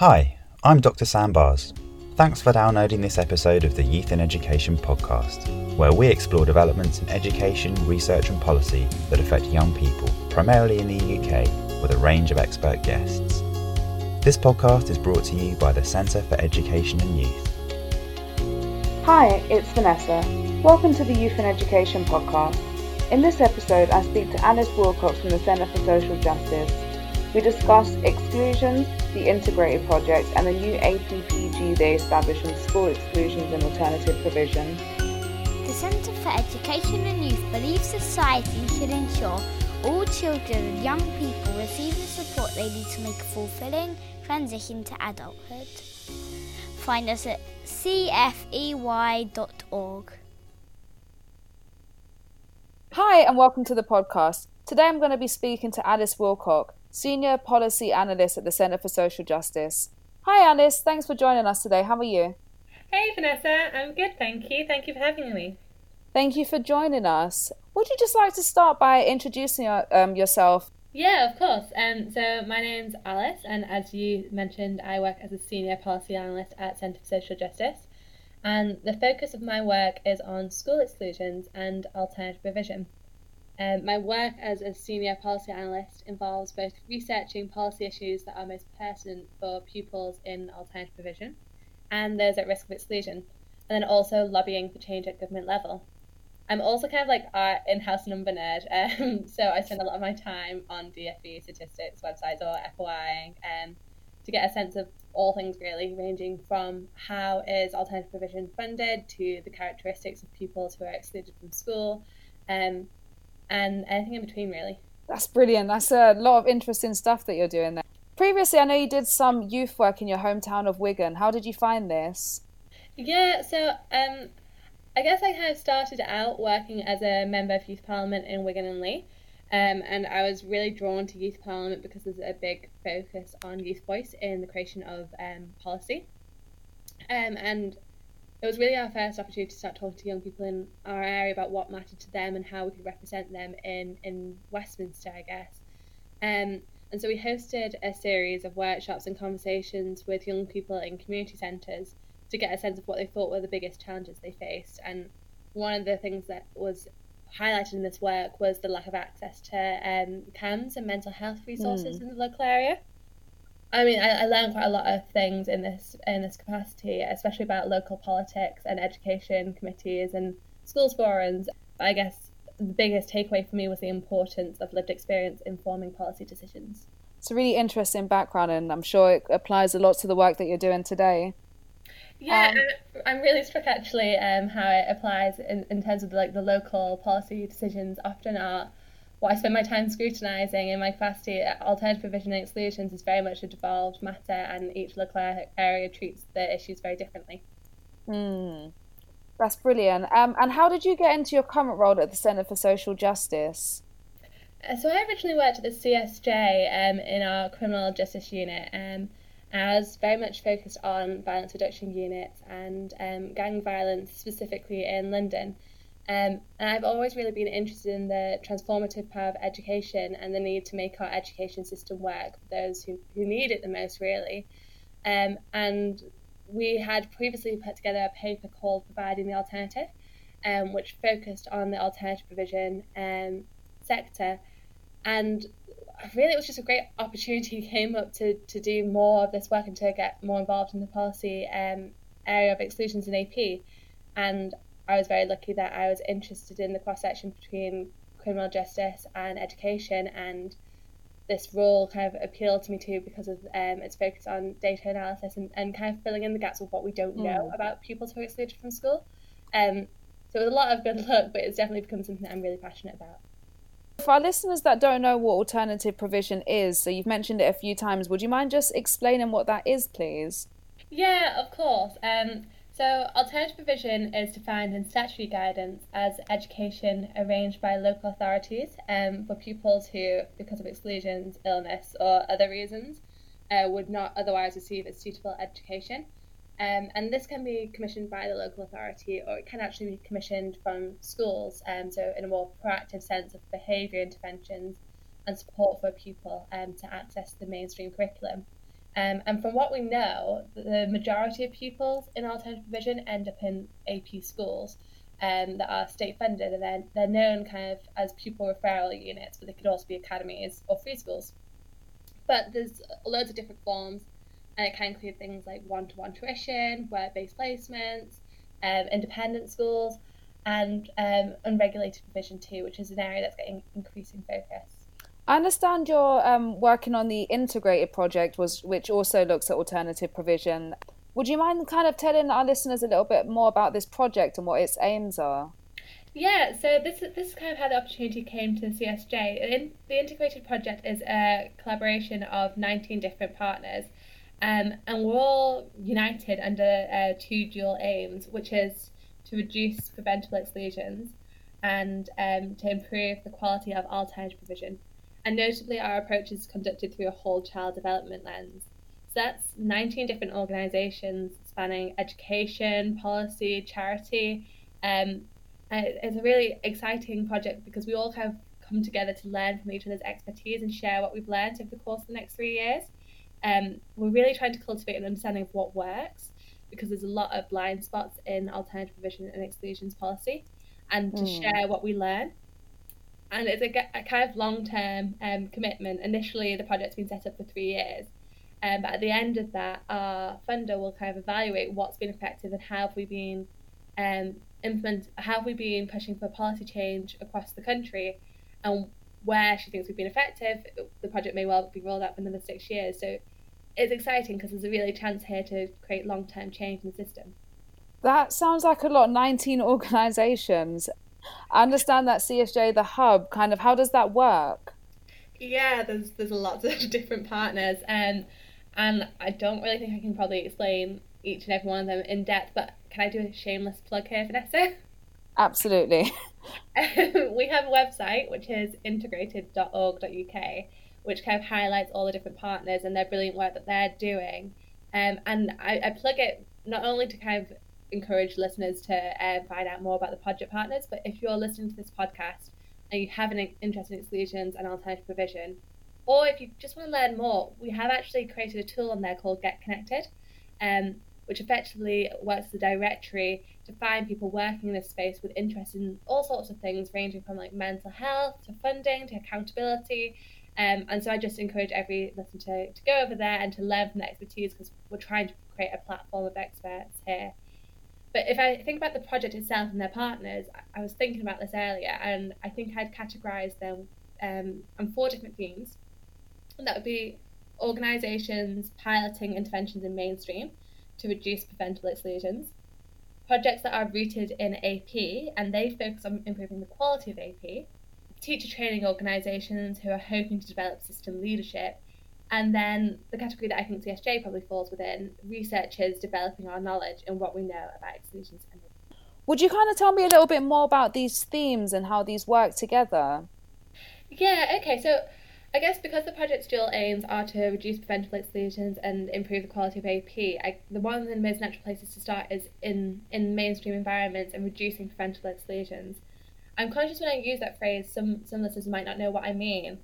Hi, I'm Dr. Sam Baars. Thanks for downloading this episode of the Youth and Education podcast, where we explore developments in education, research, and policy that affect young people, primarily in the UK, with a range of expert guests. This podcast is brought to you by the Centre for Education and Youth. Hi, it's Vanessa. Welcome to the Youth and Education podcast. In this episode, I speak to Alice Wilcock from the Centre for Social Justice. We discuss exclusions, the integrated project, and the new APPG they established on school exclusions and alternative provision. The Centre for Education and Youth believes society should ensure all children and young people receive the support they need to make a fulfilling transition to adulthood. Find us at cfey.org. Hi, and welcome to the podcast. Today I'm going to be speaking to Alice Wilcock, Senior Policy Analyst at the Centre for Social Justice. Hi, Alice. Thanks for joining us today. How are you? Hey, Vanessa. I'm good, thank you. Thank you for having me. Thank you for joining us. Would you just like to start by introducing um, yourself? Yeah, of course. Um, so my name's Alice, and as you mentioned, I work as a senior policy analyst at Centre for Social Justice. And the focus of my work is on school exclusions and alternative provision. Um, my work as a senior policy analyst involves both researching policy issues that are most pertinent for pupils in alternative provision and those at risk of exclusion, and then also lobbying for change at government level. I'm also kind of like our in-house number nerd, um, so I spend a lot of my time on DFE statistics websites or FOI um, to get a sense of all things really, ranging from how is alternative provision funded to the characteristics of pupils who are excluded from school, um, and anything in between really. That's brilliant. That's a lot of interesting stuff that you're doing there. Previously, I know you did some youth work in your hometown of Wigan. How did you find this? Yeah, so um, I guess I kind of started out working as a member of Youth Parliament in Wigan and Leigh. Um, and I was really drawn to Youth Parliament because there's a big focus on youth voice in the creation of um, policy. Um, and it was really our first opportunity to start talking to young people in our area about what mattered to them and how we could represent them in, in Westminster, I guess. Um, and so we hosted a series of workshops and conversations with young people in community centres to get a sense of what they thought were the biggest challenges they faced. And one of the things that was highlighted in this work was the lack of access to um, CAMHS and mental health resources mm. in the local area. I mean, I, I learned quite a lot of things in this in this capacity, especially about local politics and education committees and schools forums. I guess the biggest takeaway for me was the importance of lived experience informing policy decisions. It's a really interesting background, and I'm sure it applies a lot to the work that you're doing today. Yeah, um, I'm really struck actually um, how it applies in, in terms of the, like the local policy decisions often are what I spend my time scrutinising in my capacity at alternative provision and exclusions is very much a devolved matter and each local area treats the issues very differently. Mm, that's brilliant. Um, and how did you get into your current role at the Centre for Social Justice? Uh, so I originally worked at the CSJ um, in our criminal justice unit. Um, I was very much focused on violence reduction units and um, gang violence specifically in London. Um, and I've always really been interested in the transformative power of education and the need to make our education system work for those who, who need it the most, really. Um, and we had previously put together a paper called Providing the Alternative, um, which focused on the alternative provision um, sector. And really, it was just a great opportunity came up to, to do more of this work and to get more involved in the policy um, area of exclusions in AP. And I was very lucky that I was interested in the cross section between criminal justice and education, and this role kind of appealed to me too because of um, its focus on data analysis and, and kind of filling in the gaps of what we don't know mm. about pupils who are excluded from school. Um, so it was a lot of good luck, but it's definitely become something that I'm really passionate about. For our listeners that don't know what alternative provision is, so you've mentioned it a few times, would you mind just explaining what that is, please? Yeah, of course. Um, so, alternative provision is defined in statutory guidance as education arranged by local authorities um, for pupils who, because of exclusions, illness, or other reasons, uh, would not otherwise receive a suitable education. Um, and this can be commissioned by the local authority or it can actually be commissioned from schools, um, so in a more proactive sense of behaviour interventions and support for a pupil um, to access the mainstream curriculum. Um, and from what we know, the majority of pupils in alternative provision end up in AP schools um, that are state funded, and then they're known kind of as pupil referral units, but they could also be academies or free schools. But there's loads of different forms, and it can include things like one to one tuition, work based placements, um, independent schools, and um, unregulated provision too, which is an area that's getting increasing focus. I understand you're um, working on the integrated project, was which also looks at alternative provision. Would you mind kind of telling our listeners a little bit more about this project and what its aims are? Yeah, so this this is kind of how the opportunity came to the CSJ. In, the integrated project is a collaboration of 19 different partners, um, and we're all united under uh, two dual aims, which is to reduce preventable exclusions and um, to improve the quality of alternative provision and notably our approach is conducted through a whole child development lens. So that's 19 different organisations spanning education, policy, charity. Um, it's a really exciting project because we all kind of come together to learn from each other's expertise and share what we've learned over the course of the next three years. Um, we're really trying to cultivate an understanding of what works because there's a lot of blind spots in alternative provision and exclusions policy and to mm. share what we learn and it's a, a kind of long term um, commitment. Initially, the project's been set up for three years, um, but at the end of that, our funder will kind of evaluate what's been effective and how have we been um, implement how have we been pushing for policy change across the country, and where she thinks we've been effective. The project may well be rolled out for another six years. So it's exciting because there's a really chance here to create long term change in the system. That sounds like a lot. 19 organisations. I understand that CSJ, the hub, kind of how does that work? Yeah, there's there's lots of different partners, and and I don't really think I can probably explain each and every one of them in depth. But can I do a shameless plug here, Vanessa? Absolutely. we have a website which is integrated.org.uk, which kind of highlights all the different partners and their brilliant work that they're doing. Um, and I, I plug it not only to kind of encourage listeners to uh, find out more about the project partners. But if you're listening to this podcast and you have an interest in exclusions and alternative provision, or if you just want to learn more, we have actually created a tool on there called Get Connected, um, which effectively works as a directory to find people working in this space with interest in all sorts of things, ranging from like mental health to funding to accountability. Um, and so I just encourage every listener to, to go over there and to learn from the expertise because we're trying to create a platform of experts here. But if I think about the project itself and their partners, I was thinking about this earlier, and I think I'd categorise them um, on four different themes. And that would be organisations piloting interventions in mainstream to reduce preventable exclusions, projects that are rooted in AP and they focus on improving the quality of AP, teacher training organisations who are hoping to develop system leadership, and then the category that I think CSJ probably falls within, researchers developing our knowledge and what we know about exclusions. And Would you kind of tell me a little bit more about these themes and how these work together? Yeah, okay, so I guess because the project's dual aims are to reduce preventable exclusions and improve the quality of AP, I, the one of the most natural places to start is in, in mainstream environments and reducing preventable exclusions. I'm conscious when I use that phrase, some, some listeners might not know what I mean.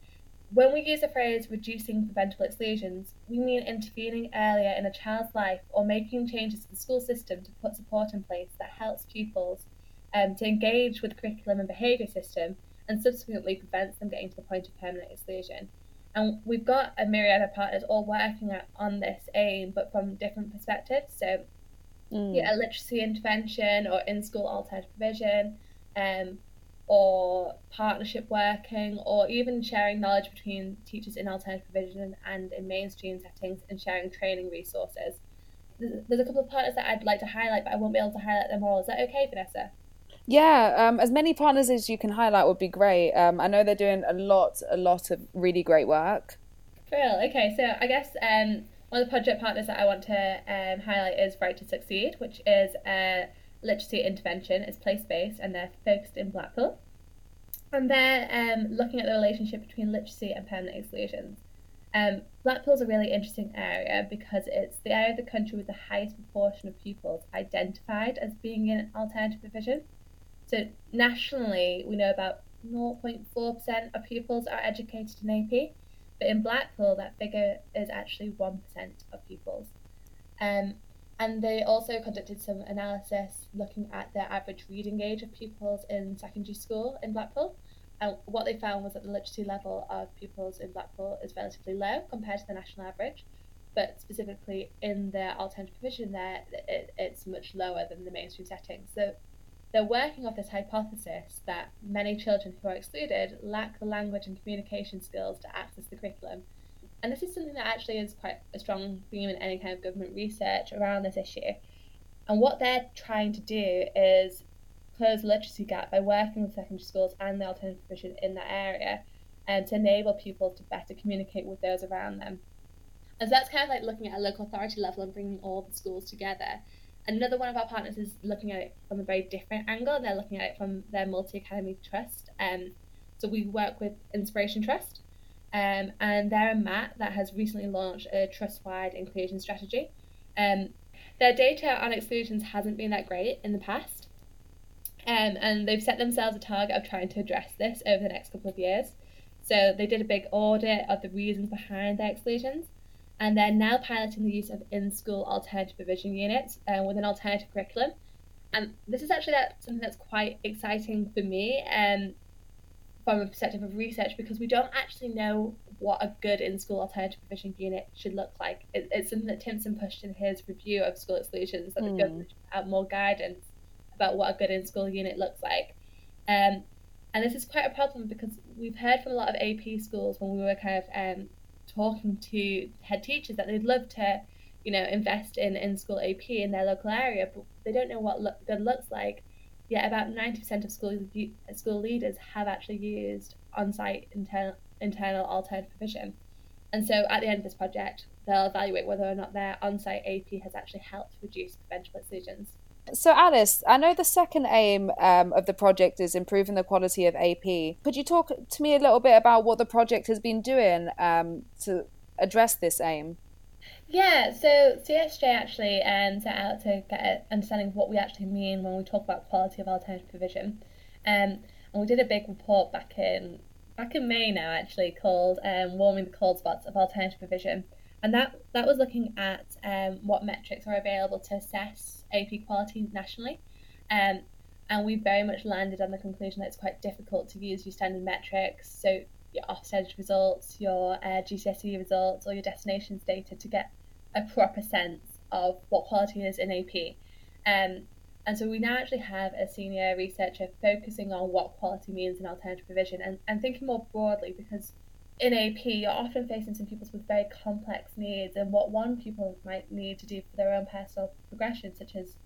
When we use the phrase reducing preventable exclusions, we mean intervening earlier in a child's life or making changes to the school system to put support in place that helps pupils um, to engage with the curriculum and behaviour system and subsequently prevents them getting to the point of permanent exclusion. And we've got a myriad of partners all working at, on this aim, but from different perspectives. So, mm. yeah, literacy intervention or in school alternative provision, um, or partnership working or even sharing knowledge between teachers in alternative provision and in mainstream settings and sharing training resources. There's a couple of partners that I'd like to highlight, but I won't be able to highlight them all. Is that okay, Vanessa? Yeah, um, as many partners as you can highlight would be great. Um, I know they're doing a lot, a lot of really great work. Cool. Okay, so I guess um, one of the project partners that I want to um, highlight is Right to Succeed, which is a literacy intervention is place based and they're focused in Blackpool. And they're um, looking at the relationship between literacy and permanent exclusions. Um, Blackpool's a really interesting area because it's the area of the country with the highest proportion of pupils identified as being in alternative provision. So nationally, we know about 0.4% of pupils are educated in AP, but in Blackpool, that figure is actually 1% of pupils. Um, and they also conducted some analysis looking at the average reading age of pupils in secondary school in Blackpool. And what they found was that the literacy level of pupils in Blackpool is relatively low compared to the national average, but specifically in the alternative provision there, it, it's much lower than the mainstream setting. So they're working off this hypothesis that many children who are excluded lack the language and communication skills to access the curriculum and this is something that actually is quite a strong theme in any kind of government research around this issue. And what they're trying to do is close the literacy gap by working with secondary schools and the alternative provision in that area and to enable pupils to better communicate with those around them. And so that's kind of like looking at a local authority level and bringing all the schools together. Another one of our partners is looking at it from a very different angle, they're looking at it from their multi academy trust. Um, so we work with Inspiration Trust, um, and they're a MAT that has recently launched a trust-wide inclusion strategy. Um, their data on exclusions hasn't been that great in the past, um, and they've set themselves a target of trying to address this over the next couple of years. So they did a big audit of the reasons behind their exclusions, and they're now piloting the use of in-school alternative provision units uh, with an alternative curriculum. And this is actually that, something that's quite exciting for me. Um, from a perspective of research because we don't actually know what a good in school alternative provision unit should look like. It, it's something that Timpson pushed in his review of school exclusions that mm. the government should have more guidance about what a good in school unit looks like. Um, and this is quite a problem because we've heard from a lot of AP schools when we were kind of um, talking to head teachers that they'd love to, you know, invest in in school AP in their local area, but they don't know what look, good looks like yet about 90% of school, school leaders have actually used on-site internal, internal alternative provision. And so at the end of this project, they'll evaluate whether or not their on-site AP has actually helped reduce preventable exclusions. So, Alice, I know the second aim um, of the project is improving the quality of AP. Could you talk to me a little bit about what the project has been doing um, to address this aim? Yeah, so CSJ actually um, set out to get an understanding of what we actually mean when we talk about quality of alternative provision. Um, and we did a big report back in back in May now actually called um, Warming the Cold Spots of Alternative Provision. And that, that was looking at um, what metrics are available to assess AP quality nationally. Um, and we very much landed on the conclusion that it's quite difficult to use your standard metrics. So your Ofsted results, your uh, GCSE results, or your destinations data to get a proper sense of what quality is in AP. Um, and so we now actually have a senior researcher focusing on what quality means in alternative provision and, and thinking more broadly because in AP you're often facing some pupils with very complex needs and what one pupil might need to do for their own personal progression, such as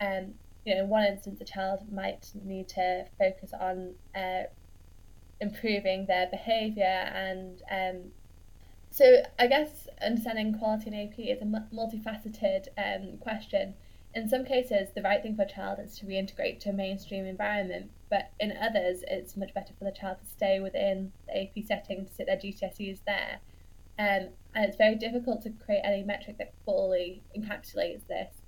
um, you know, in one instance a child might need to focus on uh, improving their behaviour and um, so I guess understanding quality in AP is a multifaceted um, question. In some cases, the right thing for a child is to reintegrate to a mainstream environment, but in others, it's much better for the child to stay within the AP setting to sit their GCSEs there. Um, and it's very difficult to create any metric that fully encapsulates this.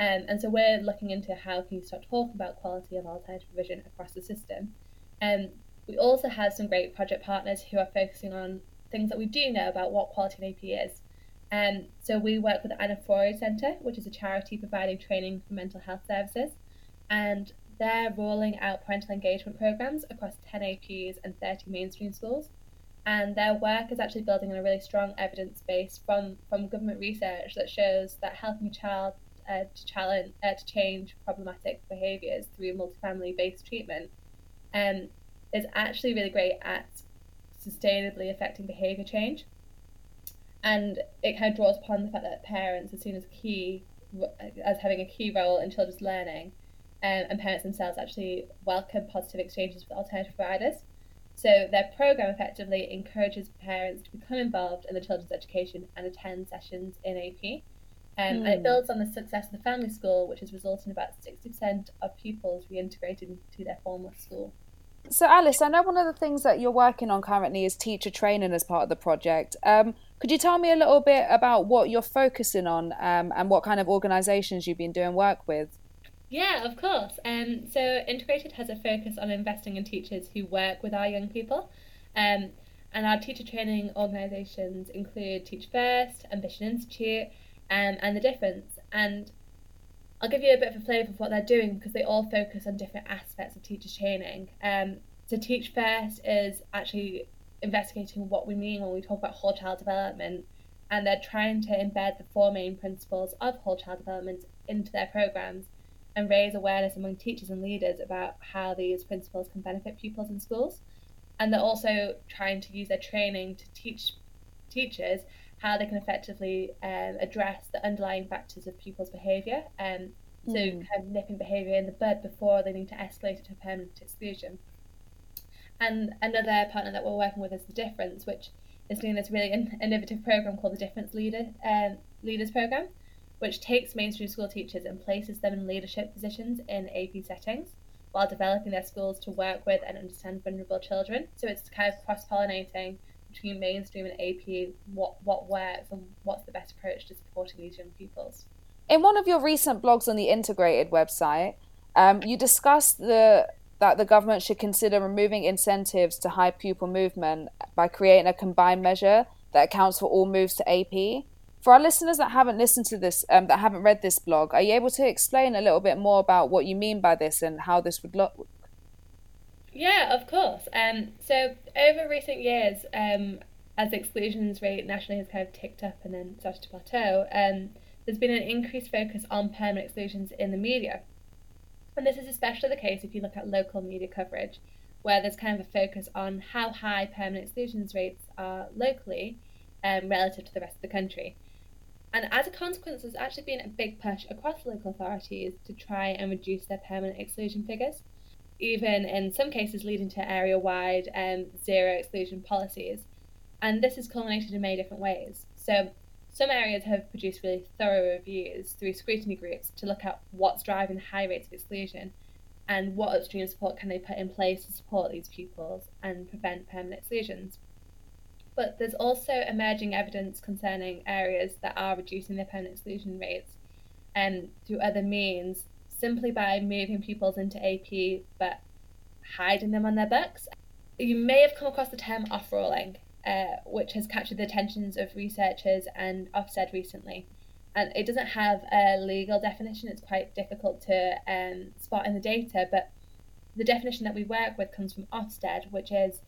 Um, and so we're looking into how can you start talking about quality of alternative provision across the system. Um, we also have some great project partners who are focusing on things that we do know about what quality in AP is. Um, so we work with the Anna Freud Centre, which is a charity providing training for mental health services, and they're rolling out parental engagement programs across 10 APs and 30 mainstream schools. And their work is actually building on a really strong evidence base from, from government research that shows that helping a child uh, to challenge uh, to change problematic behaviours through multifamily based treatment um, is actually really great at sustainably affecting behaviour change. And it kind of draws upon the fact that parents are seen as key, as having a key role in children's learning, um, and parents themselves actually welcome positive exchanges with alternative providers. So their program effectively encourages parents to become involved in the children's education and attend sessions in AP. Um, mm. And it hmm. builds on the success of the family school, which has resulted in about 60% of pupils reintegrated into their former school. So, Alice, I know one of the things that you're working on currently is teacher training as part of the project. Um, could you tell me a little bit about what you're focusing on um, and what kind of organisations you've been doing work with? Yeah, of course. Um, so, Integrated has a focus on investing in teachers who work with our young people. Um, and our teacher training organisations include Teach First, Ambition Institute, um, and The Difference. And I'll give you a bit of a flavour of what they're doing because they all focus on different aspects of teacher training. Um, so Teach First is actually investigating what we mean when we talk about whole child development, and they're trying to embed the four main principles of whole child development into their programs and raise awareness among teachers and leaders about how these principles can benefit pupils in schools. And they're also trying to use their training to teach teachers how they can effectively um, address the underlying factors of pupils' behaviour. Um, so, mm. kind of nipping behaviour in the bud before they need to escalate it to permanent exclusion. And another partner that we're working with is The Difference, which is doing this really innovative program called the Difference Leader um, Leaders Program, which takes mainstream school teachers and places them in leadership positions in AP settings while developing their schools to work with and understand vulnerable children. So it's kind of cross pollinating between mainstream and AP what, what works and what's the best approach to supporting these young pupils. In one of your recent blogs on the integrated website, um, you discussed the that the government should consider removing incentives to high pupil movement by creating a combined measure that accounts for all moves to AP. For our listeners that haven't listened to this, um, that haven't read this blog, are you able to explain a little bit more about what you mean by this and how this would look? Yeah, of course. Um, so over recent years, um, as the exclusions rate nationally has kind of ticked up and then started to plateau, um, there's been an increased focus on permanent exclusions in the media. And this is especially the case if you look at local media coverage, where there's kind of a focus on how high permanent exclusions rates are locally um, relative to the rest of the country. And as a consequence, there's actually been a big push across local authorities to try and reduce their permanent exclusion figures, even in some cases leading to area wide um, zero exclusion policies. And this has culminated in many different ways. So, some areas have produced really thorough reviews through scrutiny groups to look at what's driving high rates of exclusion and what upstream support can they put in place to support these pupils and prevent permanent exclusions. But there's also emerging evidence concerning areas that are reducing their permanent exclusion rates and um, through other means simply by moving pupils into AP but hiding them on their books. You may have come across the term off-rolling, uh, which has captured the attentions of researchers and Ofsted recently. And it doesn't have a legal definition, it's quite difficult to um, spot in the data, but the definition that we work with comes from Ofsted, which is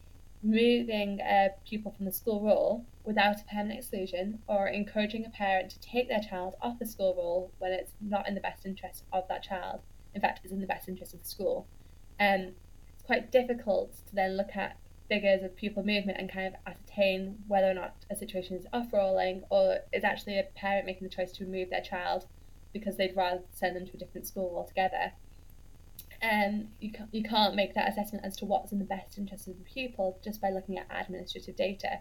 moving a pupil from the school roll without a permanent exclusion or encouraging a parent to take their child off the school roll when it's not in the best interest of that child. In fact, it's in the best interest of the school. Um, it's quite difficult to then look at figures of pupil movement and kind of ascertain whether or not a situation is off rolling or is actually a parent making the choice to remove their child because they'd rather send them to a different school altogether. Um, you, you can't make that assessment as to what's in the best interest of the pupil just by looking at administrative data.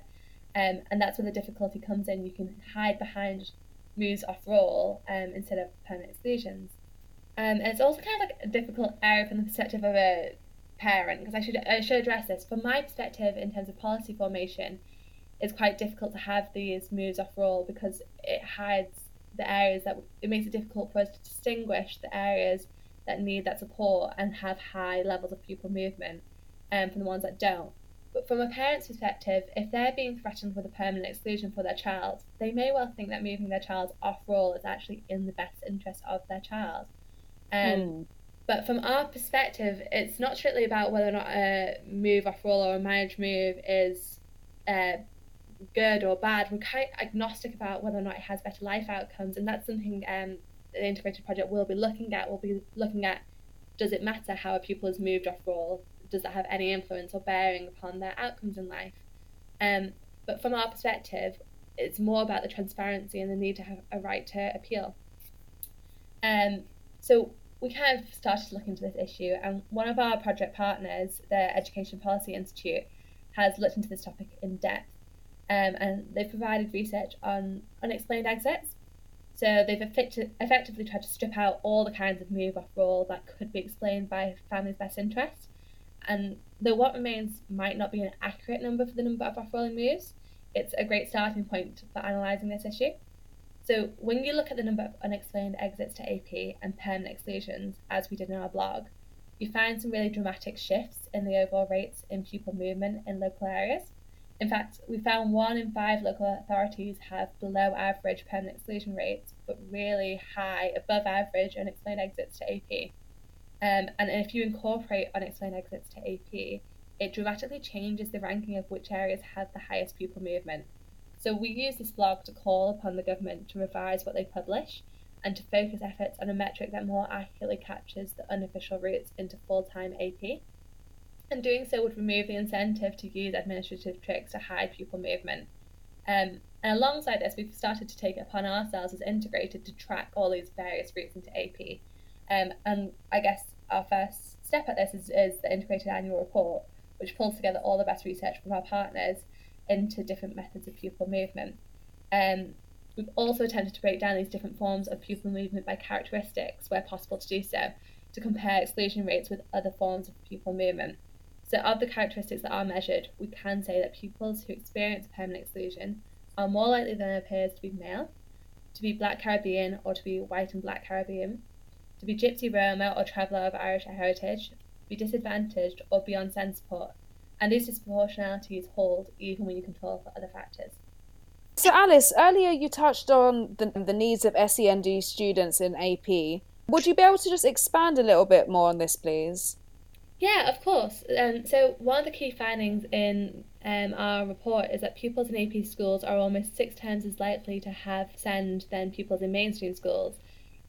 Um, and that's where the difficulty comes in. You can hide behind moves off roll um, instead of permanent exclusions. Um, and it's also kind of like a difficult area from the perspective of a parent because I should I should address this. From my perspective, in terms of policy formation, it's quite difficult to have these moves off roll because it hides the areas that it makes it difficult for us to distinguish the areas that need that support and have high levels of pupil movement um, from the ones that don't. But from a parent's perspective, if they're being threatened with a permanent exclusion for their child, they may well think that moving their child off roll is actually in the best interest of their child. Um, mm. But from our perspective, it's not strictly about whether or not a move off roll or a managed move is uh, good or bad. We're quite agnostic about whether or not it has better life outcomes, and that's something um, the integrated project will be looking at. We'll be looking at does it matter how a pupil is moved off roll? Does that have any influence or bearing upon their outcomes in life? Um, but from our perspective, it's more about the transparency and the need to have a right to appeal. Um, so we kind of started to look into this issue, and one of our project partners, the Education Policy Institute, has looked into this topic in depth, um, and they've provided research on unexplained exits. So they've effecti- effectively tried to strip out all the kinds of move off roll that could be explained by families' best interest, and though what remains might not be an accurate number for the number of off rolling moves, it's a great starting point for analysing this issue. So when you look at the number of unexplained exits to AP and permanent exclusions, as we did in our blog, you find some really dramatic shifts in the overall rates in pupil movement in local areas. In fact, we found one in five local authorities have below average permanent exclusion rates, but really high, above average unexplained exits to AP. Um, and if you incorporate unexplained exits to AP, it dramatically changes the ranking of which areas have the highest pupil movement. So we use this blog to call upon the government to revise what they publish and to focus efforts on a metric that more accurately captures the unofficial routes into full time AP. And doing so would remove the incentive to use administrative tricks to hide pupil movement. Um, and alongside this, we've started to take it upon ourselves as integrated to track all these various routes into AP. Um, and I guess our first step at this is, is the integrated annual report, which pulls together all the best research from our partners into different methods of pupil movement. Um, we've also attempted to break down these different forms of pupil movement by characteristics, where possible to do so, to compare exclusion rates with other forms of pupil movement. So, of the characteristics that are measured, we can say that pupils who experience permanent exclusion are more likely than their peers to be male, to be black Caribbean or to be white and black Caribbean, to be Gypsy Roma or traveller of Irish heritage, be disadvantaged or be on SEND support, and these disproportionalities hold even when you control for other factors. So, Alice, earlier you touched on the, the needs of SEND students in AP. Would you be able to just expand a little bit more on this, please? Yeah, of course. Um, so, one of the key findings in um, our report is that pupils in AP schools are almost six times as likely to have SEND than pupils in mainstream schools,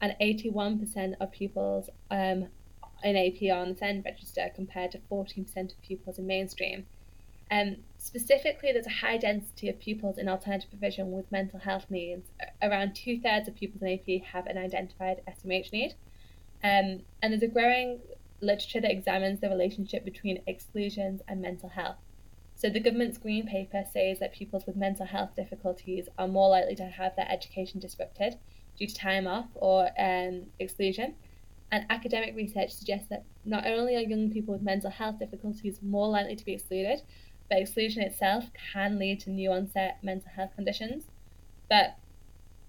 and 81% of pupils um, in AP are on the SEND register compared to 14% of pupils in mainstream. Um, specifically, there's a high density of pupils in alternative provision with mental health needs. Around two thirds of pupils in AP have an identified SEMH need. Um, and there's a growing literature that examines the relationship between exclusions and mental health. So, the government's green paper says that pupils with mental health difficulties are more likely to have their education disrupted due to time off or um, exclusion. And academic research suggests that not only are young people with mental health difficulties more likely to be excluded, but exclusion itself can lead to new onset mental health conditions. But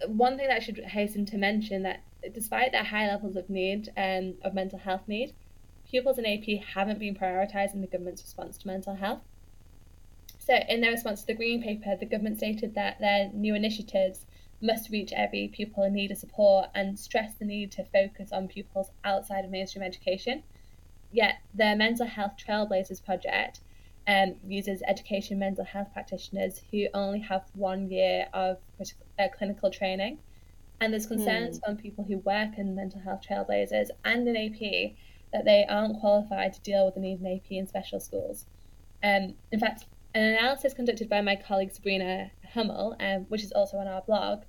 one thing that I should hasten to mention that despite their high levels of need um, of mental health need, pupils in AP haven't been prioritised in the government's response to mental health. So, in their response to the Green Paper, the government stated that their new initiatives must reach every pupil in need of support and stress the need to focus on pupils outside of mainstream education. Yet, their Mental Health Trailblazers project um, uses education mental health practitioners who only have one year of uh, clinical training. And there's concerns mm. from people who work in mental health trailblazers and in AP that they aren't qualified to deal with the needs in AP in special schools. Um, in fact, an analysis conducted by my colleague Sabrina Hummel, um, which is also on our blog,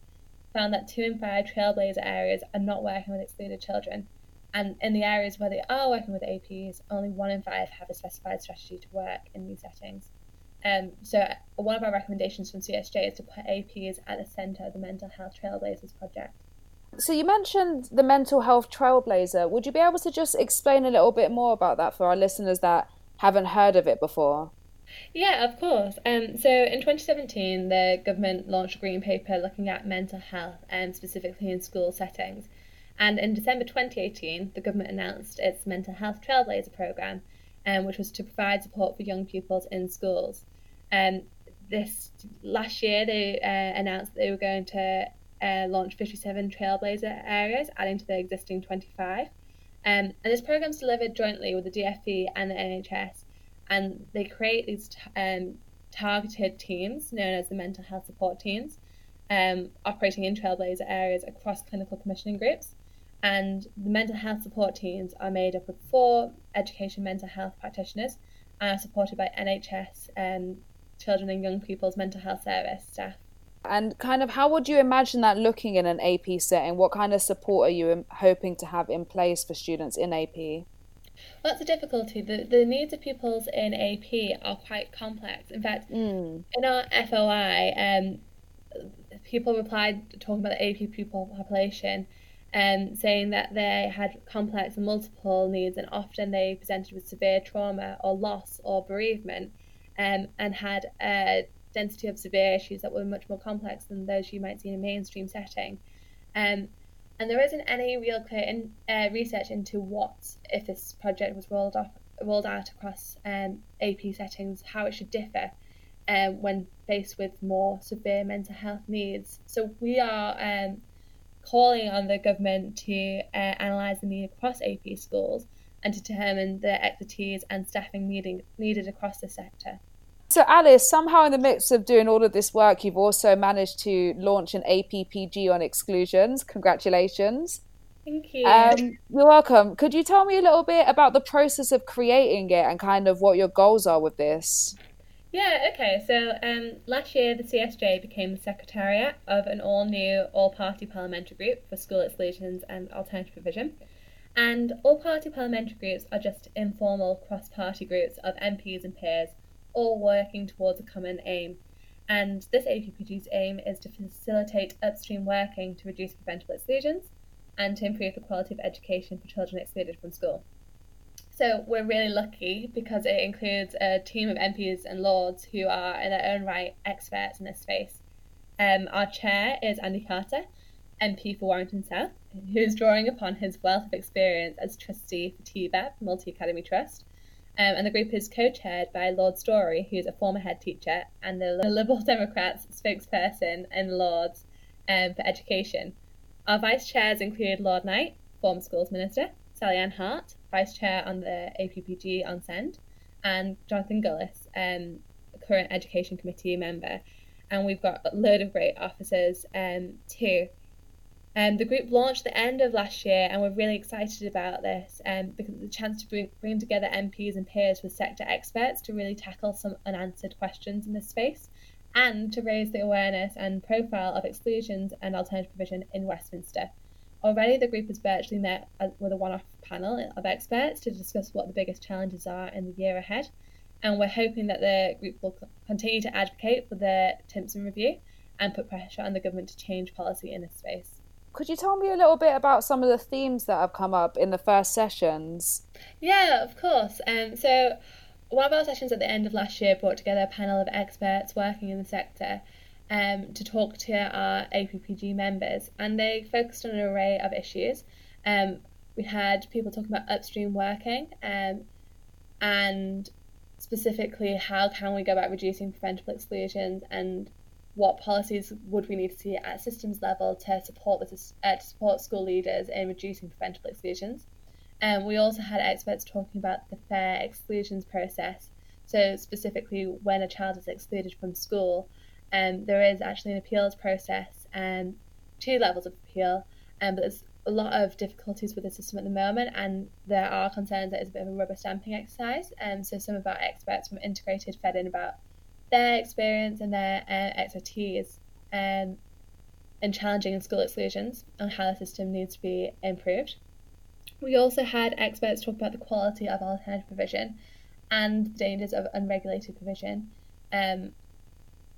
found that two in five trailblazer areas are not working with excluded children. And in the areas where they are working with APs, only one in five have a specified strategy to work in these settings. Um, so, uh, one of our recommendations from CSJ is to put APs at the centre of the Mental Health Trailblazers project. So, you mentioned the Mental Health Trailblazer. Would you be able to just explain a little bit more about that for our listeners that haven't heard of it before? Yeah, of course. Um, so in 2017, the government launched a green paper looking at mental health, um, specifically in school settings. And in December 2018, the government announced its Mental Health Trailblazer programme, um, which was to provide support for young pupils in schools. Um, this last year, they uh, announced that they were going to uh, launch 57 Trailblazer areas, adding to the existing 25. Um, and this programme is delivered jointly with the DFE and the NHS, and they create these um, targeted teams known as the mental health support teams, um, operating in Trailblazer areas across clinical commissioning groups. And the mental health support teams are made up of four education mental health practitioners and are supported by NHS um, Children and Young People's Mental Health Service staff. And kind of how would you imagine that looking in an AP setting? What kind of support are you hoping to have in place for students in AP? Well, that's a difficulty. The, the needs of pupils in AP are quite complex. In fact, mm. in our FOI, um, people replied talking about the AP pupil population um, saying that they had complex and multiple needs, and often they presented with severe trauma or loss or bereavement, um, and had a density of severe issues that were much more complex than those you might see in a mainstream setting. Um, and there isn't any real clear in, uh, research into what, if this project was rolled off, rolled out across um, AP settings, how it should differ. um, when faced with more severe mental health needs. So we are um, calling on the government to uh, analyse the need across AP schools and to determine the expertise and staffing needing, needed across the sector. So, Alice, somehow in the midst of doing all of this work, you've also managed to launch an APPG on exclusions. Congratulations. Thank you. Um, you're welcome. Could you tell me a little bit about the process of creating it and kind of what your goals are with this? Yeah, okay. So um, last year, the CSJ became the secretariat of an all new all party parliamentary group for school exclusions and alternative provision. And all party parliamentary groups are just informal cross party groups of MPs and peers, all working towards a common aim. And this APPG's aim is to facilitate upstream working to reduce preventable exclusions and to improve the quality of education for children excluded from school. So we're really lucky because it includes a team of MPs and Lords who are in their own right experts in this space. Um, our chair is Andy Carter, MP for Warrington South, who is drawing upon his wealth of experience as trustee for TBEP, Multi Academy Trust. Um, and the group is co chaired by Lord Storey, who is a former head teacher and the Liberal Democrats spokesperson in Lords um, for Education. Our vice chairs include Lord Knight, former schools minister, Sally Ann Hart, Vice Chair on the APPG on SEND, and Jonathan Gullis, um, current Education Committee member. And we've got a load of great officers um, too. Um, the group launched the end of last year, and we're really excited about this um, because it's a chance to bring, bring together MPs and peers with sector experts to really tackle some unanswered questions in this space and to raise the awareness and profile of exclusions and alternative provision in Westminster. Already, the group has virtually met with a one off panel of experts to discuss what the biggest challenges are in the year ahead. And we're hoping that the group will continue to advocate for the Timpson review and put pressure on the government to change policy in this space. Could you tell me a little bit about some of the themes that have come up in the first sessions? Yeah, of course. Um, so, one of our sessions at the end of last year brought together a panel of experts working in the sector um, to talk to our APPG members, and they focused on an array of issues. Um, we had people talking about upstream working um, and specifically how can we go about reducing preventable exclusions and what policies would we need to see at systems level to support this, uh, to support school leaders in reducing preventable exclusions. And um, we also had experts talking about the fair exclusions process. So specifically, when a child is excluded from school, um, there is actually an appeals process and two levels of appeal, um, but there's a lot of difficulties with the system at the moment, and there are concerns that it's a bit of a rubber stamping exercise. Um, so some of our experts from Integrated fed in about their experience and their uh, expertise um, in challenging school exclusions and how the system needs to be improved. We also had experts talk about the quality of alternative provision and the dangers of unregulated provision. Um,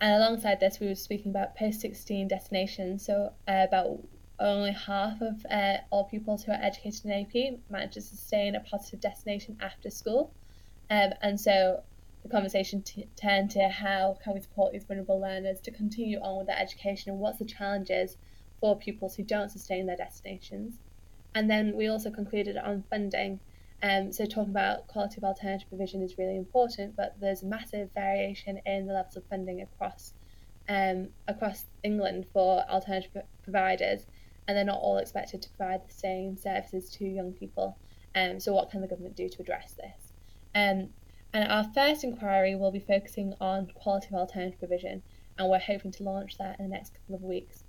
and alongside this, we were speaking about post 16 destinations. So, uh, about only half of uh, all pupils who are educated in AP manage to sustain a positive destination after school. Um, and so, the conversation t- turned to how can we support these vulnerable learners to continue on with their education and what's the challenges for pupils who don't sustain their destinations. And then we also concluded on funding um, so talking about quality of alternative provision is really important, but there's massive variation in the levels of funding across um, across England for alternative providers, and they're not all expected to provide the same services to young people. Um, so what can the government do to address this? Um, and our first inquiry will be focusing on quality of alternative provision, and we're hoping to launch that in the next couple of weeks.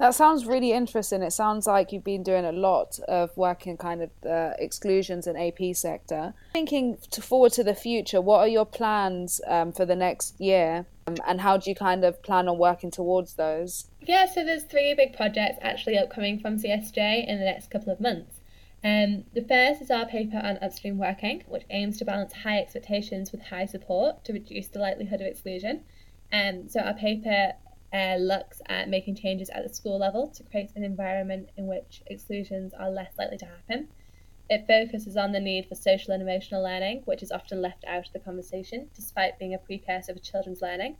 That sounds really interesting. It sounds like you've been doing a lot of work in kind of the exclusions and AP sector. Thinking to forward to the future, what are your plans um, for the next year, um, and how do you kind of plan on working towards those? Yeah, so there's three big projects actually upcoming from CSJ in the next couple of months. Um, the first is our paper on upstream working, which aims to balance high expectations with high support to reduce the likelihood of exclusion. Um, so our paper uh, looks at making changes at the school level to create an environment in which exclusions are less likely to happen. It focuses on the need for social and emotional learning, which is often left out of the conversation, despite being a precursor for children's learning.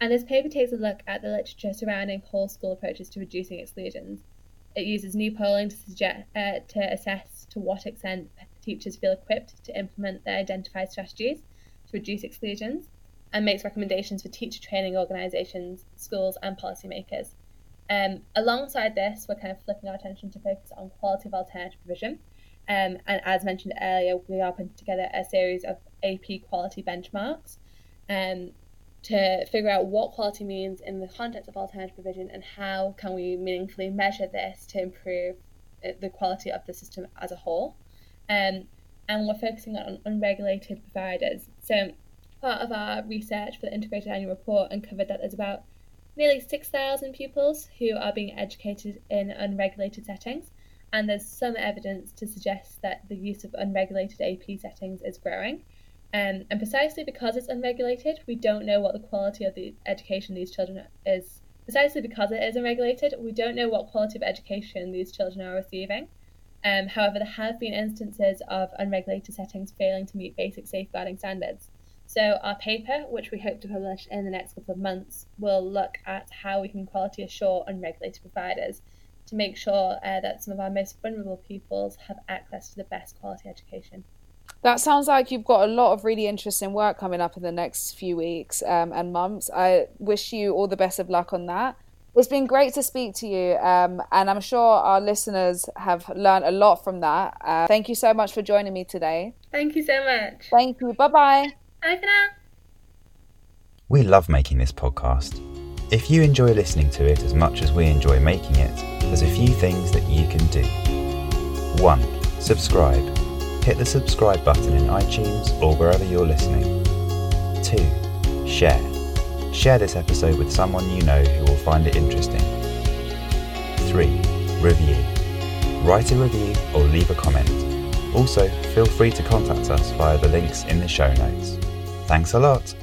And this paper takes a look at the literature surrounding whole school approaches to reducing exclusions. It uses new polling to, suggest, uh, to assess to what extent teachers feel equipped to implement the identified strategies to reduce exclusions and makes recommendations for teacher training organisations, schools, and policymakers. Um, alongside this, we're kind of flipping our attention to focus on quality of alternative provision. Um, and as mentioned earlier, we are putting together a series of AP quality benchmarks um, to figure out what quality means in the context of alternative provision and how can we meaningfully measure this to improve uh, the quality of the system as a whole. Um, and we're focusing on unregulated providers. So part of our research for the integrated annual report uncovered that there's about nearly 6,000 pupils who are being educated in unregulated settings, and there's some evidence to suggest that the use of unregulated AP settings is growing. Um, and precisely because it's unregulated, we don't know what the quality of the education these children is. Precisely because it is unregulated, we don't know what quality of education these children are receiving. Um, however, there have been instances of unregulated settings failing to meet basic safeguarding standards. So, our paper, which we hope to publish in the next couple of months, will look at how we can quality assure unregulated providers to make sure uh, that some of our most vulnerable pupils have access to the best quality education. That sounds like you've got a lot of really interesting work coming up in the next few weeks um, and months. I wish you all the best of luck on that. It's been great to speak to you, um, and I'm sure our listeners have learned a lot from that. Uh, thank you so much for joining me today. Thank you so much. Thank you. Bye bye. Bye for now. We love making this podcast. If you enjoy listening to it as much as we enjoy making it, there's a few things that you can do. 1. Subscribe. Hit the subscribe button in iTunes or wherever you're listening. 2. Share. Share this episode with someone you know who will find it interesting. 3. Review. Write a review or leave a comment. Also, feel free to contact us via the links in the show notes. Thanks a lot.